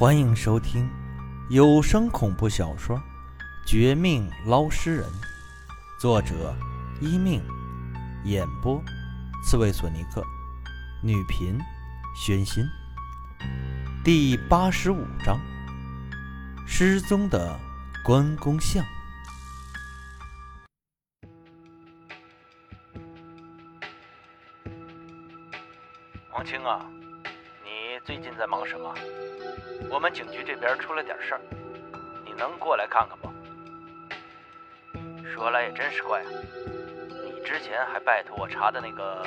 欢迎收听有声恐怖小说《绝命捞尸人》，作者一命，演播刺猬索尼克，女频宣心。第八十五章：失踪的关公像。王青啊，你最近在忙什么？我们警局这边出了点事儿，你能过来看看不？说来也真是怪啊，你之前还拜托我查的那个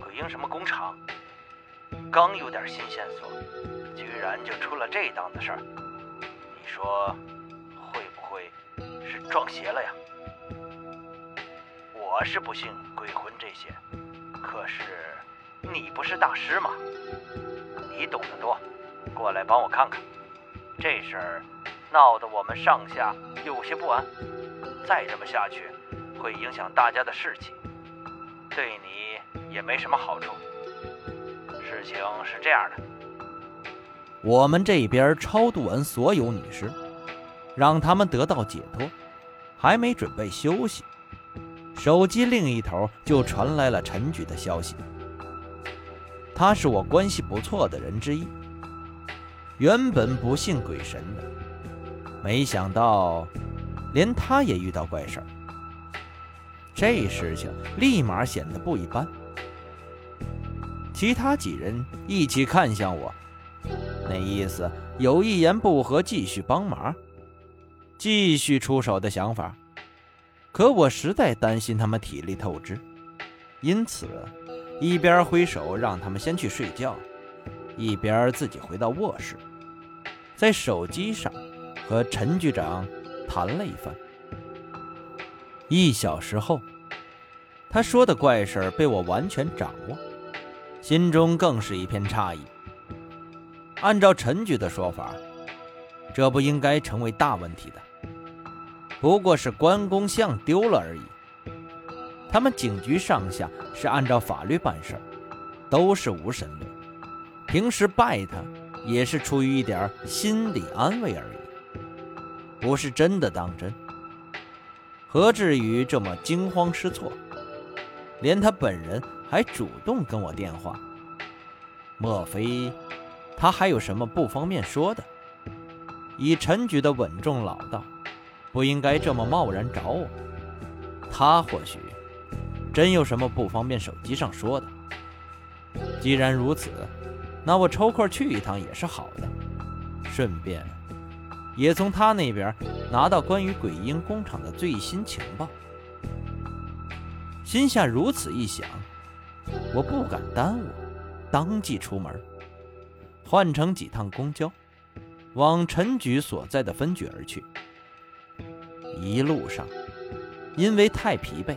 鬼婴什么工厂，刚有点新线索，居然就出了这档子事儿。你说会不会是撞邪了呀？我是不信鬼魂这些，可是你不是大师吗？你懂得多。过来帮我看看，这事儿闹得我们上下有些不安，再这么下去会影响大家的士气，对你也没什么好处。事情是这样的，我们这边超度完所有女尸，让他们得到解脱，还没准备休息，手机另一头就传来了陈局的消息。他是我关系不错的人之一。原本不信鬼神的，没想到连他也遇到怪事儿。这事情立马显得不一般。其他几人一起看向我，那意思有一言不合继续帮忙，继续出手的想法。可我实在担心他们体力透支，因此一边挥手让他们先去睡觉，一边自己回到卧室。在手机上和陈局长谈了一番。一小时后，他说的怪事被我完全掌握，心中更是一片诧异。按照陈局的说法，这不应该成为大问题的，不过是关公像丢了而已。他们警局上下是按照法律办事，都是无神论，平时拜他。也是出于一点心理安慰而已，不是真的当真。何至于这么惊慌失措？连他本人还主动跟我电话，莫非他还有什么不方便说的？以陈局的稳重老道，不应该这么贸然找我。他或许真有什么不方便手机上说的。既然如此。那我抽空去一趟也是好的，顺便也从他那边拿到关于鬼婴工厂的最新情报。心下如此一想，我不敢耽误，当即出门，换乘几趟公交，往陈局所在的分局而去。一路上，因为太疲惫，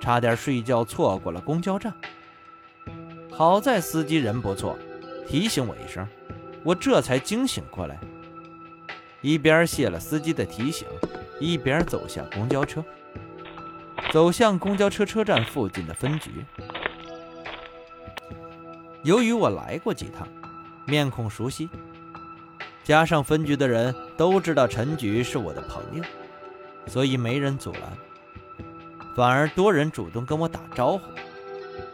差点睡觉错过了公交站。好在司机人不错。提醒我一声，我这才惊醒过来。一边谢了司机的提醒，一边走向公交车，走向公交车车站附近的分局。由于我来过几趟，面孔熟悉，加上分局的人都知道陈局是我的朋友，所以没人阻拦，反而多人主动跟我打招呼，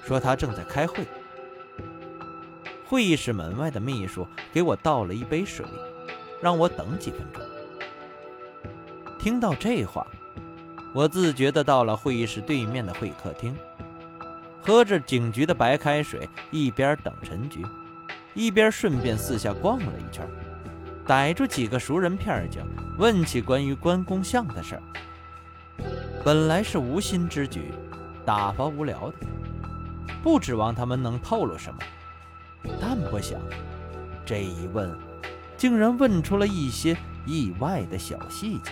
说他正在开会。会议室门外的秘书给我倒了一杯水，让我等几分钟。听到这话，我自觉地到了会议室对面的会客厅，喝着警局的白开水，一边等陈局，一边顺便四下逛了一圈，逮住几个熟人片儿警，问起关于关公像的事儿。本来是无心之举，打发无聊的，不指望他们能透露什么。但不想，这一问，竟然问出了一些意外的小细节。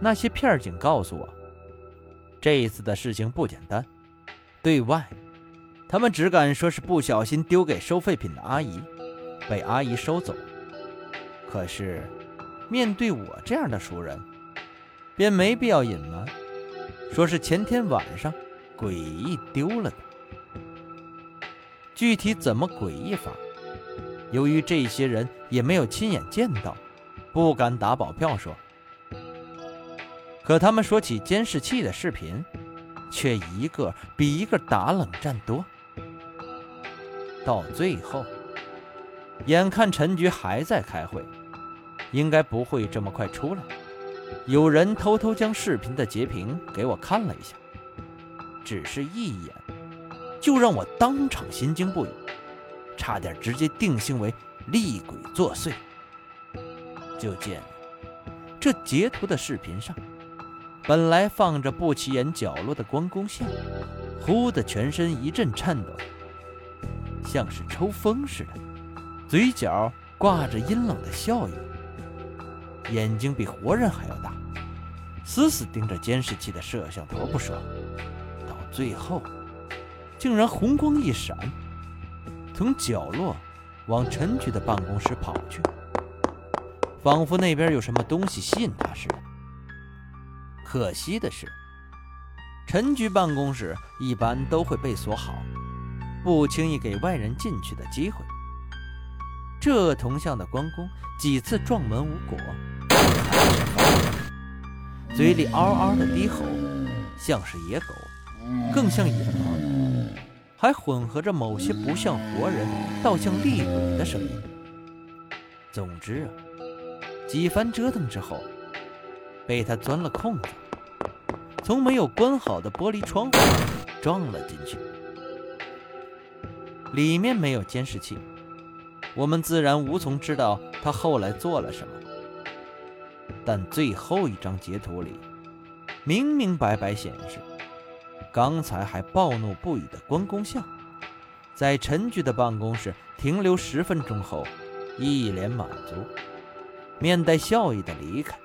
那些片警告诉我，这一次的事情不简单。对外，他们只敢说是不小心丢给收废品的阿姨，被阿姨收走。可是，面对我这样的熟人，便没必要隐瞒，说是前天晚上诡异丢了的。具体怎么诡异法，由于这些人也没有亲眼见到，不敢打保票说。可他们说起监视器的视频，却一个比一个打冷战多。到最后，眼看陈局还在开会，应该不会这么快出来。有人偷偷将视频的截屏给我看了一下，只是一眼，就让我当场心惊不已，差点直接定性为厉鬼作祟。就见这截图的视频上，本来放着不起眼角落的关公像，忽的全身一阵颤抖。像是抽风似的，嘴角挂着阴冷的笑意，眼睛比活人还要大，死死盯着监视器的摄像头不说，到最后竟然红光一闪，从角落往陈局的办公室跑去，仿佛那边有什么东西吸引他似的。可惜的是，陈局办公室一般都会被锁好。不轻易给外人进去的机会。这铜像的关公几次撞门无果，嘴里嗷嗷的低吼，像是野狗，更像野猫，还混合着某些不像活人，倒像厉鬼的声音。总之啊，几番折腾之后，被他钻了空子，从没有关好的玻璃窗户撞了进去。里面没有监视器，我们自然无从知道他后来做了什么。但最后一张截图里，明明白白显示，刚才还暴怒不已的关公像，在陈局的办公室停留十分钟后，一脸满足，面带笑意的离开。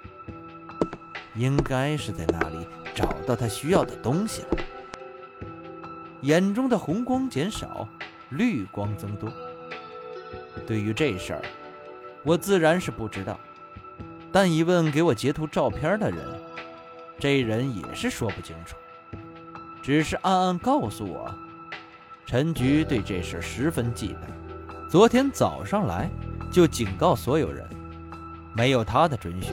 应该是在那里找到他需要的东西了。眼中的红光减少。绿光增多。对于这事儿，我自然是不知道。但一问给我截图照片的人，这人也是说不清楚，只是暗暗告诉我，陈局对这事十分忌惮。昨天早上来就警告所有人，没有他的准许，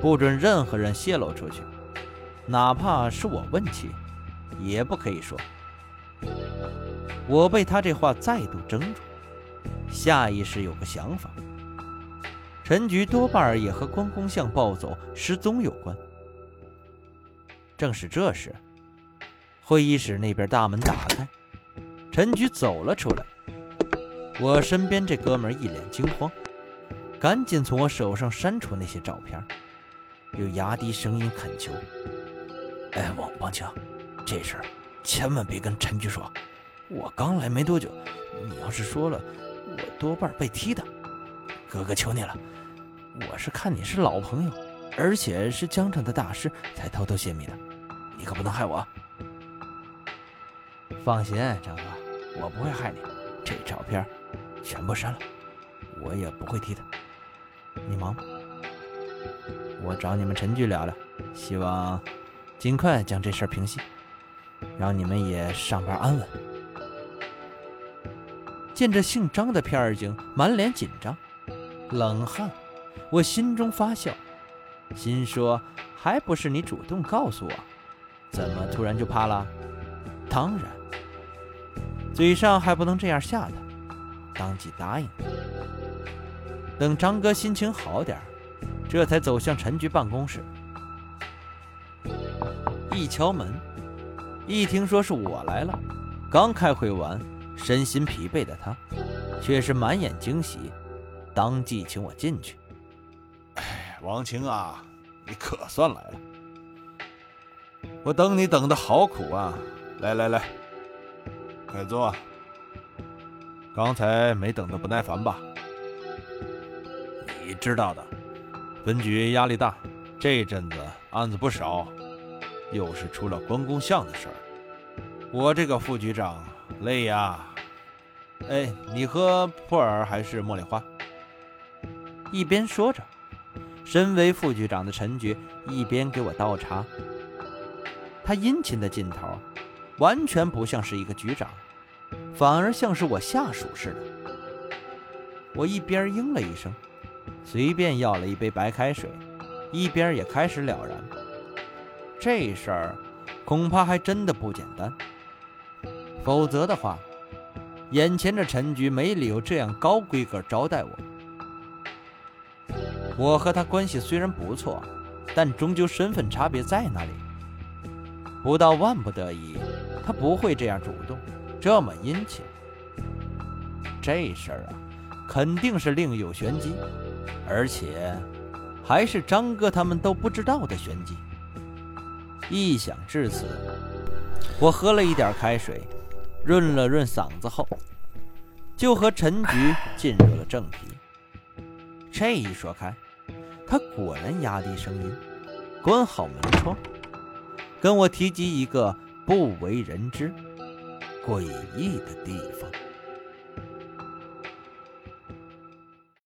不准任何人泄露出去，哪怕是我问起，也不可以说。我被他这话再度怔住，下意识有个想法：陈局多半也和关公像暴走失踪有关。正是这时，会议室那边大门打开，陈局走了出来。我身边这哥们一脸惊慌，赶紧从我手上删除那些照片，又压低声音恳求：“哎，王王强，这事儿千万别跟陈局说。”我刚来没多久，你要是说了，我多半被踢的。哥哥，求你了，我是看你是老朋友，而且是江城的大师，才偷偷泄密的，你可不能害我。放心，张哥，我不会害你。这照片全部删了，我也不会踢的。你忙吧，我找你们陈局聊聊，希望尽快将这事儿平息，让你们也上班安稳。见着姓张的片警满脸紧张、冷汗，我心中发笑，心说：还不是你主动告诉我，怎么突然就怕了？当然，嘴上还不能这样吓他，当即答应。等张哥心情好点这才走向陈局办公室。一敲门，一听说是我来了，刚开会完。身心疲惫的他，却是满眼惊喜，当即请我进去。哎，王晴啊，你可算来了！我等你等的好苦啊！来来来，快坐。刚才没等的不耐烦吧？你知道的，分局压力大，这阵子案子不少，又是出了关公像的事儿，我这个副局长累呀。哎，你喝普洱还是茉莉花？一边说着，身为副局长的陈局一边给我倒茶。他殷勤的劲头，完全不像是一个局长，反而像是我下属似的。我一边应了一声，随便要了一杯白开水，一边也开始了然。这事儿恐怕还真的不简单，否则的话，眼前这陈局没理由这样高规格招待我。我和他关系虽然不错，但终究身份差别在那里。不到万不得已，他不会这样主动，这么殷勤。这事儿啊，肯定是另有玄机，而且还是张哥他们都不知道的玄机。一想至此，我喝了一点开水，润了润嗓子后，就和陈局进入了正题。这一说开，他果然压低声音，关好门窗，跟我提及一个不为人知、诡异的地方。